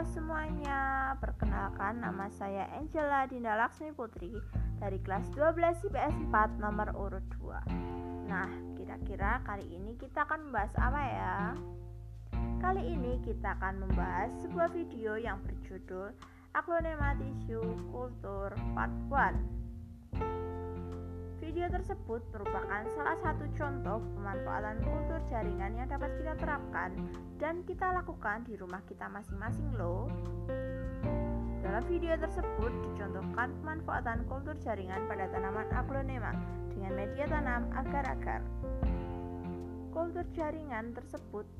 Semuanya, perkenalkan nama saya Angela Dinda Laksmi Putri dari kelas 12 IPS 4 nomor urut 2 Nah, kira-kira kali ini kita akan membahas apa ya? Kali ini kita akan membahas sebuah video yang berjudul Aglonema Tisu Kultur Part 1 Video tersebut merupakan salah satu contoh pemanfaatan kultur jaringan yang dapat kita terapkan dan kita lakukan di rumah kita masing-masing loh. Dalam video tersebut dicontohkan pemanfaatan kultur jaringan pada tanaman aglonema dengan media tanam agar-agar. Kultur jaringan tersebut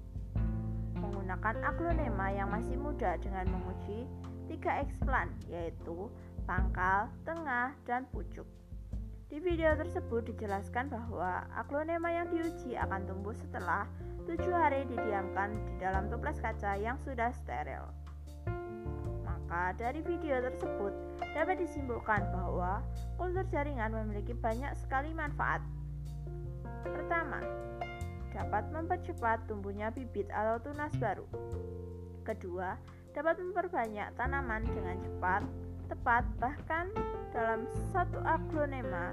menggunakan aglonema yang masih muda dengan menguji tiga eksplan yaitu pangkal, tengah, dan pucuk. Di video tersebut dijelaskan bahwa aglonema yang diuji akan tumbuh setelah tujuh hari didiamkan di dalam toples kaca yang sudah steril. Maka dari video tersebut dapat disimpulkan bahwa kultur jaringan memiliki banyak sekali manfaat. Pertama, dapat mempercepat tumbuhnya bibit atau tunas baru. Kedua, dapat memperbanyak tanaman dengan cepat tepat bahkan dalam satu aglonema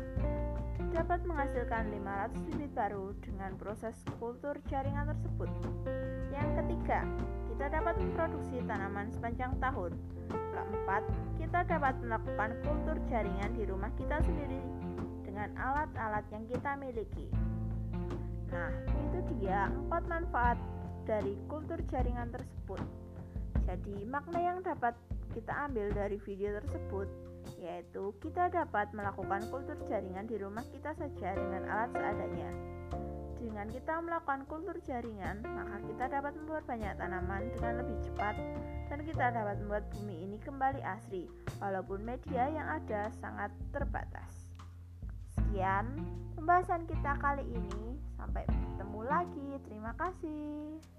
dapat menghasilkan 500 bibit baru dengan proses kultur jaringan tersebut. Yang ketiga, kita dapat memproduksi tanaman sepanjang tahun. Keempat, kita dapat melakukan kultur jaringan di rumah kita sendiri dengan alat-alat yang kita miliki. Nah, itu dia empat manfaat dari kultur jaringan tersebut. Jadi, makna yang dapat kita ambil dari video tersebut yaitu kita dapat melakukan kultur jaringan di rumah kita saja dengan alat seadanya. Dengan kita melakukan kultur jaringan, maka kita dapat membuat banyak tanaman dengan lebih cepat dan kita dapat membuat bumi ini kembali asri walaupun media yang ada sangat terbatas. Sekian pembahasan kita kali ini. Sampai bertemu lagi. Terima kasih.